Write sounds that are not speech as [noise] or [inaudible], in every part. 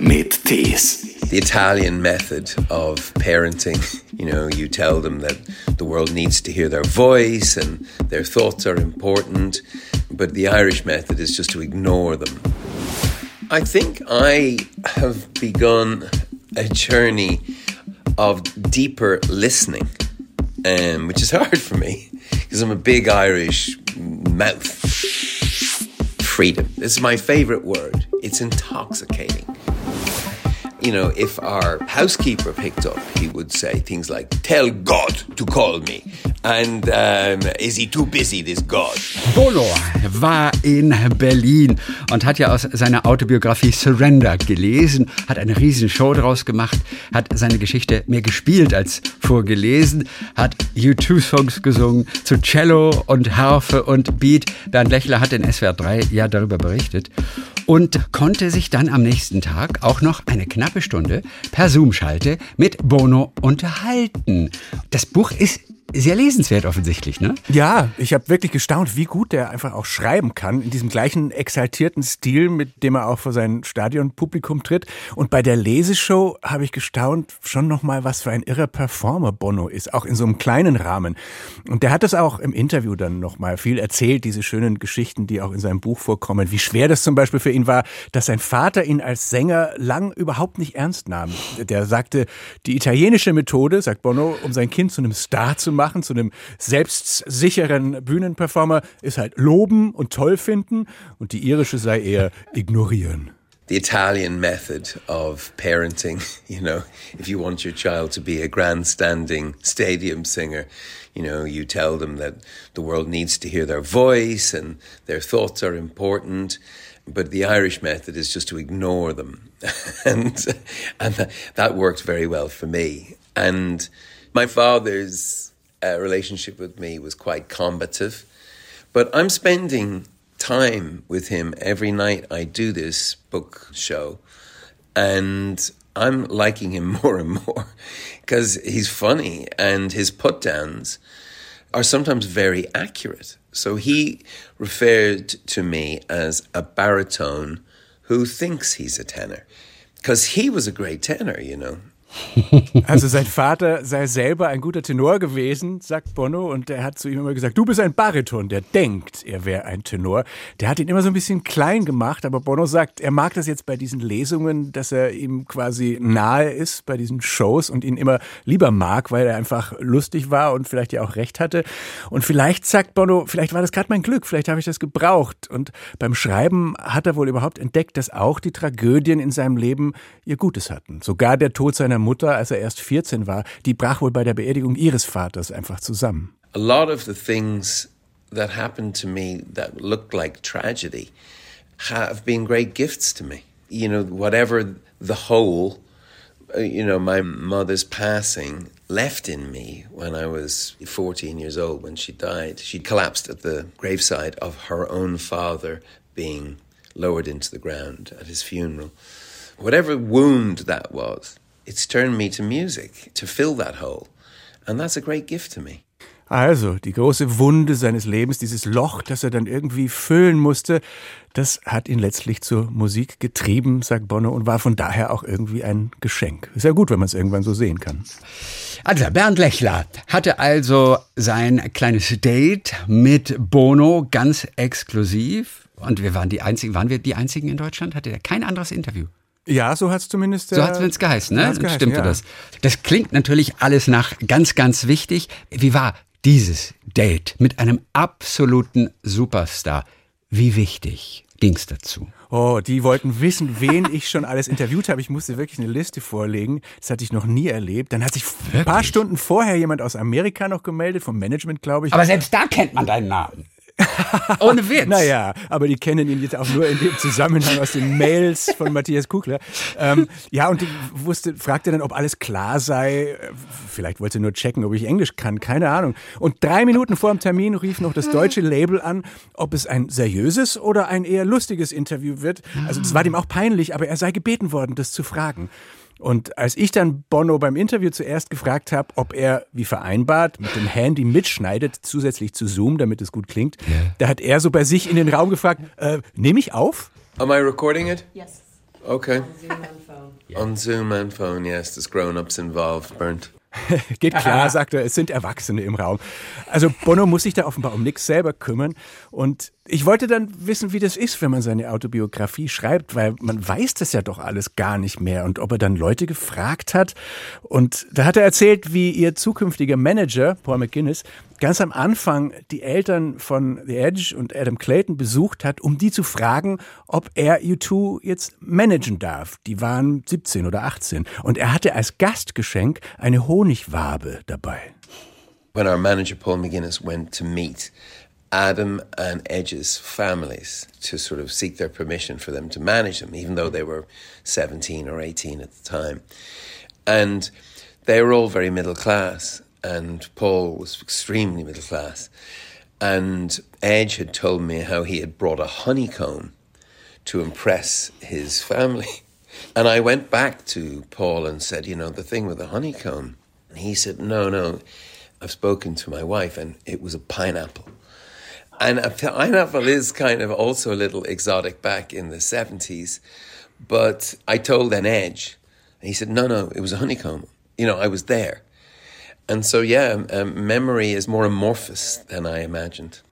mit Tees. The Italian method of parenting, you know, you tell them that the world needs to hear their voice and their thoughts are important, but the Irish method is just to ignore them. I think I have begun a journey of deeper listening, um, which is [laughs] hard for me because I'm a big Irish mouth. Freedom. This is my favorite word. It's intoxicating. You know, if our housekeeper picked up, he would say things like, Tell God to call me. And um, is he too busy, this God? Bolo war in Berlin und hat ja aus seiner Autobiografie Surrender gelesen, hat eine riesen Show draus gemacht, hat seine Geschichte mehr gespielt als vorgelesen, hat U2-Songs gesungen zu Cello und Harfe und Beat. Bernd Lechler hat in SWR 3 ja darüber berichtet und konnte sich dann am nächsten Tag auch noch eine knappe Stunde per Zoom-Schalte mit Bono unterhalten. Das Buch ist sehr lesenswert offensichtlich, ne? Ja, ich habe wirklich gestaunt, wie gut der einfach auch schreiben kann, in diesem gleichen exaltierten Stil, mit dem er auch vor sein Stadionpublikum tritt. Und bei der Leseshow habe ich gestaunt, schon nochmal, was für ein irrer Performer Bono ist, auch in so einem kleinen Rahmen. Und der hat das auch im Interview dann nochmal viel erzählt, diese schönen Geschichten, die auch in seinem Buch vorkommen, wie schwer das zum Beispiel für ihn war, dass sein Vater ihn als Sänger lang überhaupt nicht ernst nahm. Der sagte, die italienische Methode, sagt Bono, um sein Kind zu einem Star zu machen, machen, zu einem selbstsicheren Bühnenperformer, ist halt loben und toll finden und die irische sei eher ignorieren. the Italian method of parenting. [laughs] You know, if you want your child to be a grandstanding stadium singer, you know, you tell them that the world needs to hear their voice and their thoughts are important. But the Irish method is just to ignore them. [laughs] and and that worked very well for me. And my father's uh, relationship with me was quite combative. But I'm spending time with him every night. I do this book show, and I'm liking him [laughs] more and more because he's funny and his put downs are sometimes very accurate. So he referred to me as a baritone who thinks he's a tenor because he was a great tenor, you know. Also sein Vater sei selber ein guter Tenor gewesen, sagt Bono, und er hat zu ihm immer gesagt, du bist ein Bariton, der denkt, er wäre ein Tenor. Der hat ihn immer so ein bisschen klein gemacht, aber Bono sagt, er mag das jetzt bei diesen Lesungen, dass er ihm quasi nahe ist bei diesen Shows und ihn immer lieber mag, weil er einfach lustig war und vielleicht ja auch recht hatte. Und vielleicht sagt Bono, vielleicht war das gerade mein Glück, vielleicht habe ich das gebraucht. Und beim Schreiben hat er wohl überhaupt entdeckt, dass auch die Tragödien in seinem Leben ihr Gutes hatten. Sogar der Tod seiner Mutter, als er erst 14 war, die brach wohl bei der Beerdigung ihres Vaters einfach zusammen. A lot of the things that happened to me that looked like tragedy have been great gifts to me. You know, whatever the hole, uh, you know, my mother's passing left in me when I was 14 years old when she died. She collapsed at the graveside of her own father being lowered into the ground at his funeral. Whatever wound that was, it's turned me to music to fill that hole. And that's a great gift to me. Also, die große Wunde seines Lebens, dieses Loch, das er dann irgendwie füllen musste, das hat ihn letztlich zur Musik getrieben, sagt Bono, und war von daher auch irgendwie ein Geschenk. Ist ja gut, wenn man es irgendwann so sehen kann. Also, Bernd Lechler hatte also sein kleines Date mit Bono ganz exklusiv. Und wir waren die einzigen, waren wir die einzigen in Deutschland? Hatte er kein anderes Interview? Ja, so hat es zumindest. So hat es geheißen, ne? geheißen, Stimmte ja. das. Das klingt natürlich alles nach ganz, ganz wichtig. Wie war dieses Date mit einem absoluten Superstar? Wie wichtig ging's dazu? Oh, die wollten wissen, wen ich schon alles interviewt habe. Ich musste wirklich eine Liste vorlegen. Das hatte ich noch nie erlebt. Dann hat sich ein paar Stunden vorher jemand aus Amerika noch gemeldet, vom Management, glaube ich. Aber selbst da kennt man deinen Namen. [laughs] Ohne Witz. Naja, aber die kennen ihn jetzt auch nur in dem Zusammenhang aus den Mails von Matthias Kugler. Ähm, ja, und die wusste, fragte dann, ob alles klar sei. Vielleicht wollte sie nur checken, ob ich Englisch kann, keine Ahnung. Und drei Minuten vor dem Termin rief noch das deutsche Label an, ob es ein seriöses oder ein eher lustiges Interview wird. Also es war dem auch peinlich, aber er sei gebeten worden, das zu fragen. Und als ich dann Bono beim Interview zuerst gefragt habe, ob er, wie vereinbart, mit dem Handy mitschneidet, zusätzlich zu Zoom, damit es gut klingt, da hat er so bei sich in den Raum gefragt, äh, nehme ich auf? Am I recording it? Yes. Okay. On Zoom and phone, yes. There's grown-ups involved, Bernd. [laughs] Geht klar, sagt er, es sind Erwachsene im Raum. Also Bono muss sich da offenbar um nichts selber kümmern. Und ich wollte dann wissen, wie das ist, wenn man seine Autobiografie schreibt, weil man weiß das ja doch alles gar nicht mehr. Und ob er dann Leute gefragt hat. Und da hat er erzählt, wie ihr zukünftiger Manager, Paul McGuinness, ganz am Anfang die Eltern von The Edge und Adam Clayton besucht hat, um die zu fragen, ob er U2 jetzt managen darf. Die waren 17 oder 18. Und er hatte als Gastgeschenk eine Honigwabe dabei. When our manager Paul McGuinness went to meet Adam and Edge's families to sort of seek their permission for them to manage them, even though they were 17 or 18 at the time. And they were all very middle class, and Paul was extremely middle class. And Edge had told me how he had brought a honeycomb to impress his family. [laughs] And I went back to Paul and said, you know, the thing with the honeycomb. And he said, no, no, I've spoken to my wife, and it was a pineapple. And pineapple is kind of also a little exotic back in the 70s. But I told an Edge, and he said, no, no, it was a honeycomb. You know, I was there. And so, yeah, um, memory is more amorphous than I imagined.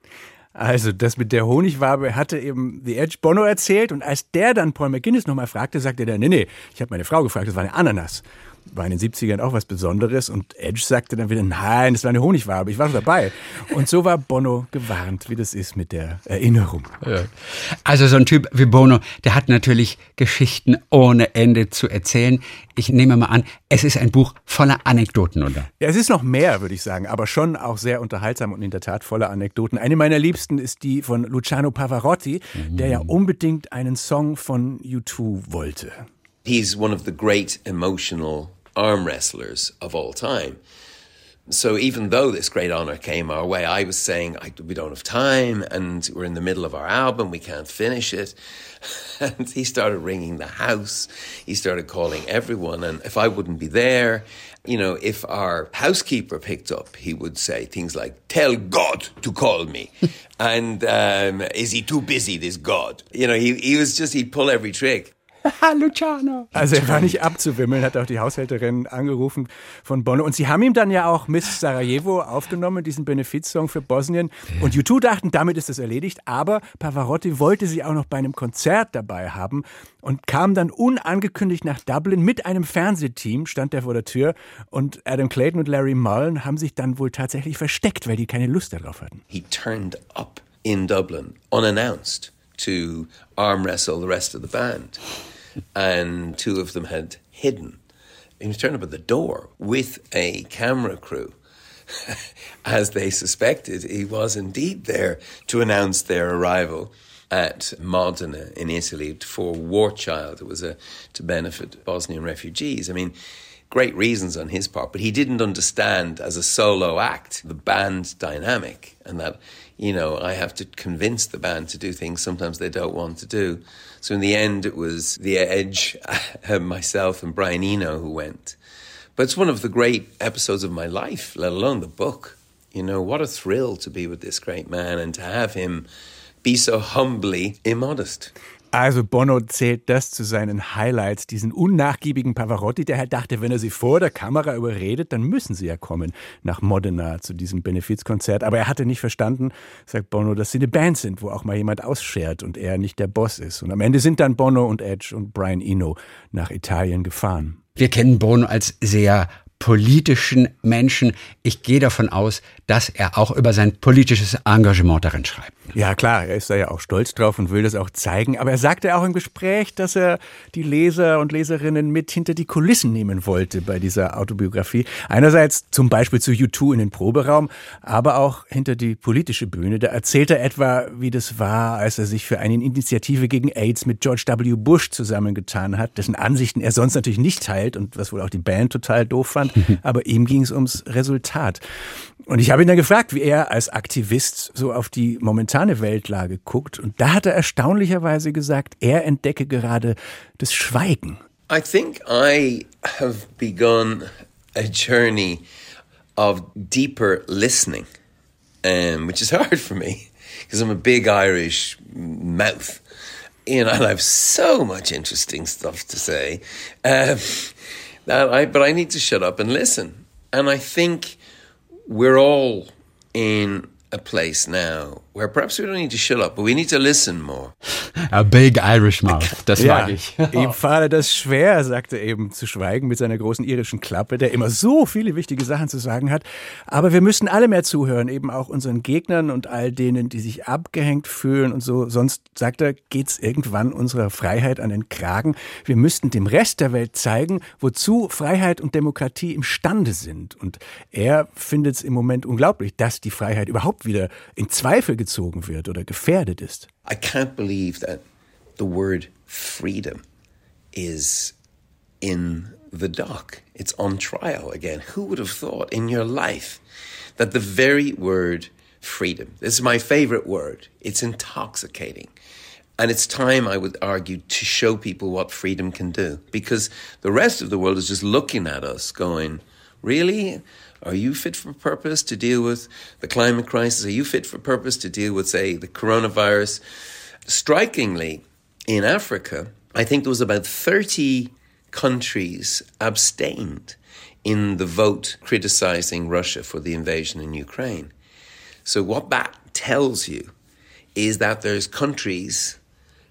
Also das mit der Honigwabe hatte eben The Edge Bono erzählt und als der dann Paul McGuinness nochmal fragte, sagte er, nee, nee, ich habe meine Frau gefragt, das war eine Ananas war in den 70ern auch was Besonderes und Edge sagte dann wieder, nein, das war eine Honigwabe, ich war dabei. Und so war Bono gewarnt, wie das ist mit der Erinnerung. Ja. Also so ein Typ wie Bono, der hat natürlich Geschichten ohne Ende zu erzählen. Ich nehme mal an, es ist ein Buch voller Anekdoten, oder? Ja, es ist noch mehr, würde ich sagen, aber schon auch sehr unterhaltsam und in der Tat voller Anekdoten. Eine meiner liebsten ist die von Luciano Pavarotti, mhm. der ja unbedingt einen Song von U2 wollte. He's one of the great emotional arm wrestlers of all time. So even though this great honor came our way, I was saying we don't have time, and we're in the middle of our album, we can't finish it. [laughs] And he started ringing the house. He started calling everyone, and if I wouldn't be there, you know, if our housekeeper picked up, he would say things like, "Tell God to call me," [laughs] and um, "Is he too busy? This God?" You know, he he was just he'd pull every trick. [laughs] Luciano. Also er war nicht abzuwimmeln, hat auch die Haushälterin angerufen von Bono. Und sie haben ihm dann ja auch Miss Sarajevo aufgenommen, diesen Benefizsong für Bosnien. Und U2 dachten, damit ist es erledigt. Aber Pavarotti wollte sie auch noch bei einem Konzert dabei haben und kam dann unangekündigt nach Dublin mit einem Fernsehteam, stand er vor der Tür. Und Adam Clayton und Larry Mullen haben sich dann wohl tatsächlich versteckt, weil die keine Lust darauf hatten. He turned up in Dublin unannounced to arm wrestle the rest of the band. and two of them had hidden. He was turned up at the door with a camera crew. [laughs] As they suspected, he was indeed there to announce their arrival at Modena in Italy for War Child. It was a, to benefit Bosnian refugees. I mean, great reasons on his part, but he didn't understand as a solo act the band dynamic and that, you know, I have to convince the band to do things sometimes they don't want to do. So in the end, it was The Edge, [laughs] myself, and Brian Eno who went. But it's one of the great episodes of my life, let alone the book. You know, what a thrill to be with this great man and to have him be so humbly immodest. Also Bono zählt das zu seinen Highlights, diesen unnachgiebigen Pavarotti, der halt dachte, wenn er sie vor der Kamera überredet, dann müssen sie ja kommen nach Modena zu diesem Benefizkonzert. Aber er hatte nicht verstanden, sagt Bono, dass sie eine Band sind, wo auch mal jemand ausschert und er nicht der Boss ist. Und am Ende sind dann Bono und Edge und Brian Eno nach Italien gefahren. Wir kennen Bono als sehr politischen Menschen. Ich gehe davon aus, dass er auch über sein politisches Engagement darin schreibt. Ja, klar, er ist da ja auch stolz drauf und will das auch zeigen. Aber er sagte auch im Gespräch, dass er die Leser und Leserinnen mit hinter die Kulissen nehmen wollte bei dieser Autobiografie. Einerseits zum Beispiel zu U2 in den Proberaum, aber auch hinter die politische Bühne. Da erzählt er etwa, wie das war, als er sich für eine Initiative gegen AIDS mit George W. Bush zusammengetan hat, dessen Ansichten er sonst natürlich nicht teilt und was wohl auch die Band total doof fand. [laughs] aber ihm ging es ums Resultat. Und ich habe ihn dann gefragt, wie er als Aktivist so auf die momentane Weltlage guckt. Und da hat er erstaunlicherweise gesagt, er entdecke gerade das Schweigen. I think I have begun a journey of deeper listening, um, which is [laughs] hard for me because I'm a big Irish mouth. you know, and I have so much interesting stuff to say. Um, that I, but I need to shut up and listen. And I think we're all in a place now where perhaps we don't need to shut up, but we need to listen more. A big Irish mouth, [laughs] das ja, mag ich. [laughs] ihm falle das schwer, sagte eben, zu schweigen mit seiner großen irischen Klappe, der immer so viele wichtige Sachen zu sagen hat. Aber wir müssen alle mehr zuhören, eben auch unseren Gegnern und all denen, die sich abgehängt fühlen und so. Sonst, sagt er, geht's irgendwann unserer Freiheit an den Kragen. Wir müssten dem Rest der Welt zeigen, wozu Freiheit und Demokratie imstande sind. Und er findet es im Moment unglaublich, dass die Freiheit überhaupt wieder in Zweifel gezogen wird oder gefährdet ist. I can't believe that the word freedom is in the dock. It's on trial again. Who would have thought in your life that the very word freedom, this is my favorite word, it's intoxicating. And it's time, I would argue, to show people what freedom can do. Because the rest of the world is just looking at us going, really? Are you fit for purpose to deal with the climate crisis? Are you fit for purpose to deal with, say, the coronavirus? Strikingly, in Africa, I think there was about 30 countries abstained in the vote criticizing Russia for the invasion in Ukraine. So what that tells you is that there's countries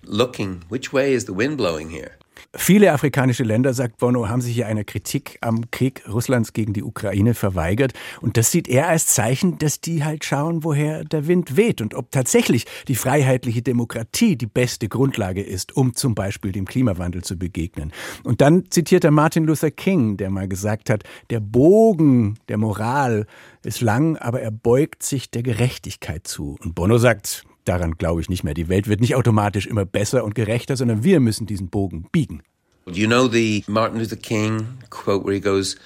looking which way is the wind blowing here? Viele afrikanische Länder, sagt Bono, haben sich ja einer Kritik am Krieg Russlands gegen die Ukraine verweigert. Und das sieht er als Zeichen, dass die halt schauen, woher der Wind weht und ob tatsächlich die freiheitliche Demokratie die beste Grundlage ist, um zum Beispiel dem Klimawandel zu begegnen. Und dann zitiert er Martin Luther King, der mal gesagt hat, der Bogen der Moral ist lang, aber er beugt sich der Gerechtigkeit zu. Und Bono sagt, Daran glaube ich nicht mehr. Die Welt wird nicht automatisch immer besser und gerechter, sondern wir müssen diesen Bogen biegen. You know the Martin Luther King quote where he goes,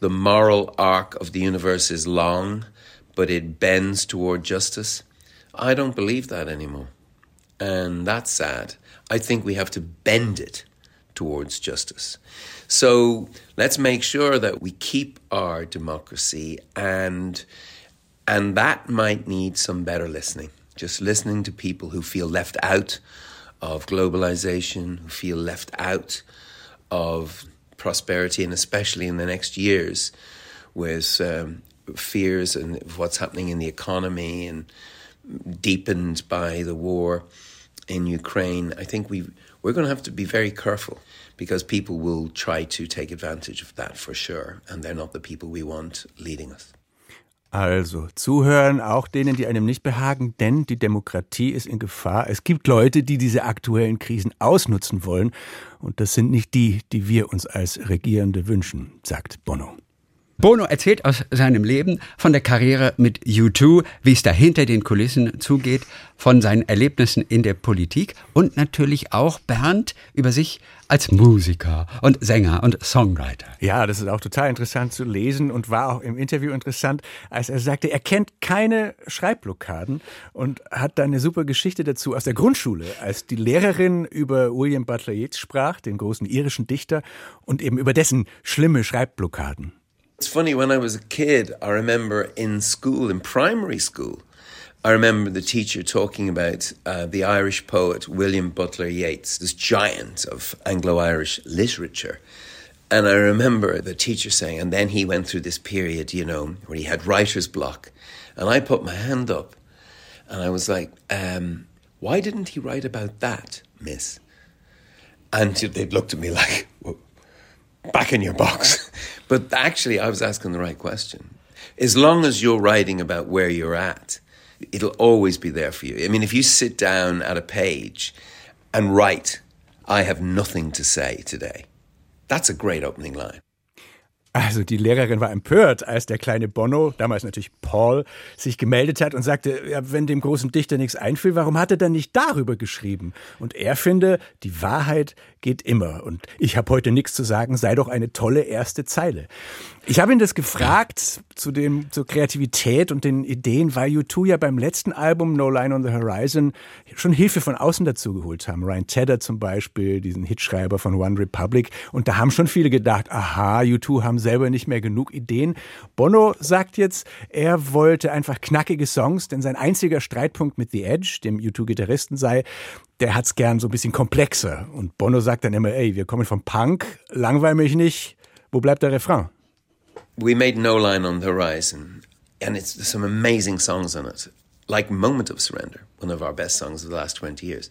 The moral arc of the universe is long, but it bends toward justice. I don't believe that anymore. And that's sad. I think we have to bend it towards justice. So let's make sure that we keep our democracy and and that might need some better listening just listening to people who feel left out of globalization, who feel left out of prosperity, and especially in the next years with um, fears and what's happening in the economy and deepened by the war in Ukraine, I think we we're going to have to be very careful because people will try to take advantage of that for sure, and they're not the people we want leading us. Also zuhören, auch denen, die einem nicht behagen, denn die Demokratie ist in Gefahr. Es gibt Leute, die diese aktuellen Krisen ausnutzen wollen, und das sind nicht die, die wir uns als Regierende wünschen, sagt Bono. Bono erzählt aus seinem Leben, von der Karriere mit U2, wie es da hinter den Kulissen zugeht, von seinen Erlebnissen in der Politik und natürlich auch Bernd über sich als Musiker und Sänger und Songwriter. Ja, das ist auch total interessant zu lesen und war auch im Interview interessant, als er sagte, er kennt keine Schreibblockaden und hat da eine super Geschichte dazu aus der Grundschule, als die Lehrerin über William Butler Yeats sprach, den großen irischen Dichter, und eben über dessen schlimme Schreibblockaden. It's funny, when I was a kid, I remember in school, in primary school, I remember the teacher talking about uh, the Irish poet William Butler Yeats, this giant of Anglo Irish literature. And I remember the teacher saying, and then he went through this period, you know, where he had writer's block. And I put my hand up and I was like, um, why didn't he write about that, miss? And they looked at me like, back in your box. [laughs] but actually, I was asking the right question. As long as you're writing about where you're at, it'll always be there for you. I mean, if you sit down at a page and write, I have nothing to say today, that's a great opening line. Also die Lehrerin war empört, als der kleine Bono, damals natürlich Paul, sich gemeldet hat und sagte, ja, wenn dem großen Dichter nichts einfiel, warum hat er dann nicht darüber geschrieben? Und er finde, die Wahrheit geht immer. Und ich habe heute nichts zu sagen, sei doch eine tolle erste Zeile. Ich habe ihn das gefragt zu dem, zur Kreativität und den Ideen, weil U2 ja beim letzten Album No Line on the Horizon schon Hilfe von außen dazu geholt haben. Ryan Tedder zum Beispiel, diesen Hitschreiber von One Republic. Und da haben schon viele gedacht, aha, U2 haben selber nicht mehr genug Ideen. Bono sagt jetzt, er wollte einfach knackige Songs, denn sein einziger Streitpunkt mit The Edge, dem U2-Gitarristen, sei, der hat's gern so ein bisschen komplexer. Und Bono sagt dann immer, ey, wir kommen vom Punk, langweil mich nicht, wo bleibt der Refrain? We made No Line on the Horizon, and it's some amazing songs on it, like Moment of Surrender, one of our best songs of the last 20 years.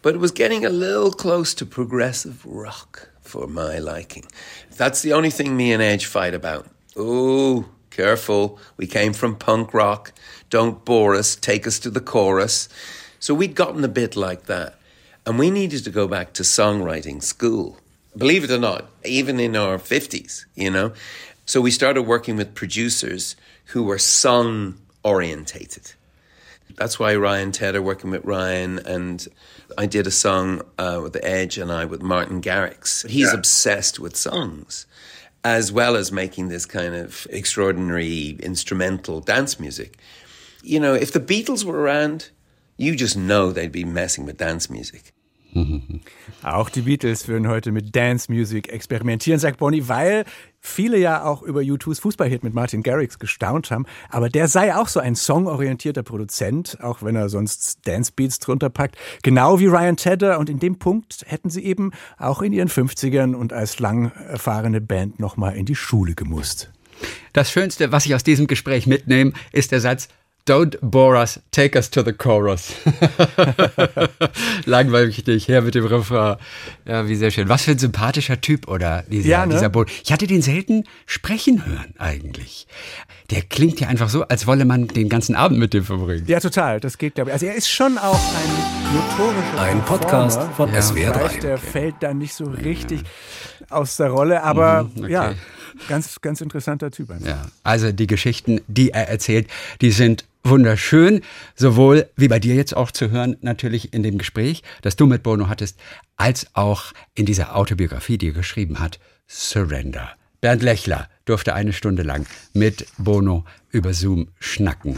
But it was getting a little close to progressive rock for my liking. That's the only thing me and Edge fight about. Oh, careful, we came from punk rock. Don't bore us, take us to the chorus. So we'd gotten a bit like that. And we needed to go back to songwriting school. Believe it or not, even in our 50s, you know? So we started working with producers who were song orientated. That's why Ryan Tedder working with Ryan, and I did a song uh, with The Edge and I with Martin Garrix. He's yeah. obsessed with songs, as well as making this kind of extraordinary instrumental dance music. You know, if the Beatles were around, you just know they'd be messing with dance music. [laughs] Auch die Beatles würden heute mit Dance Music experimentieren, sagt Bonnie, weil viele ja auch über U2s Fußballhit mit Martin Garrix gestaunt haben. Aber der sei auch so ein songorientierter Produzent, auch wenn er sonst Dance Beats drunter packt. Genau wie Ryan Tedder. Und in dem Punkt hätten sie eben auch in ihren 50ern und als lang erfahrene Band nochmal in die Schule gemusst. Das Schönste, was ich aus diesem Gespräch mitnehme, ist der Satz, Don't bore us, take us to the chorus. [laughs] Langweilig dich, her mit dem Refrain. Ja, wie sehr schön. Was für ein sympathischer Typ, oder? Dieser, ja, ne? dieser Boden. Ich hatte den selten sprechen hören, eigentlich. Der klingt ja einfach so, als wolle man den ganzen Abend mit dem verbringen. Ja, total. Das geht, glaube ich. Also, er ist schon auch ein motorischer Ein Podcast von ja. SWR 3. Der fällt da nicht so richtig aus der Rolle, aber mhm, okay. ja. Ganz, ganz interessanter Typ. Ja, also die Geschichten, die er erzählt, die sind wunderschön, sowohl wie bei dir jetzt auch zu hören, natürlich in dem Gespräch, das du mit Bono hattest, als auch in dieser Autobiografie, die er geschrieben hat, Surrender. Bernd Lechler durfte eine Stunde lang mit Bono über Zoom schnacken.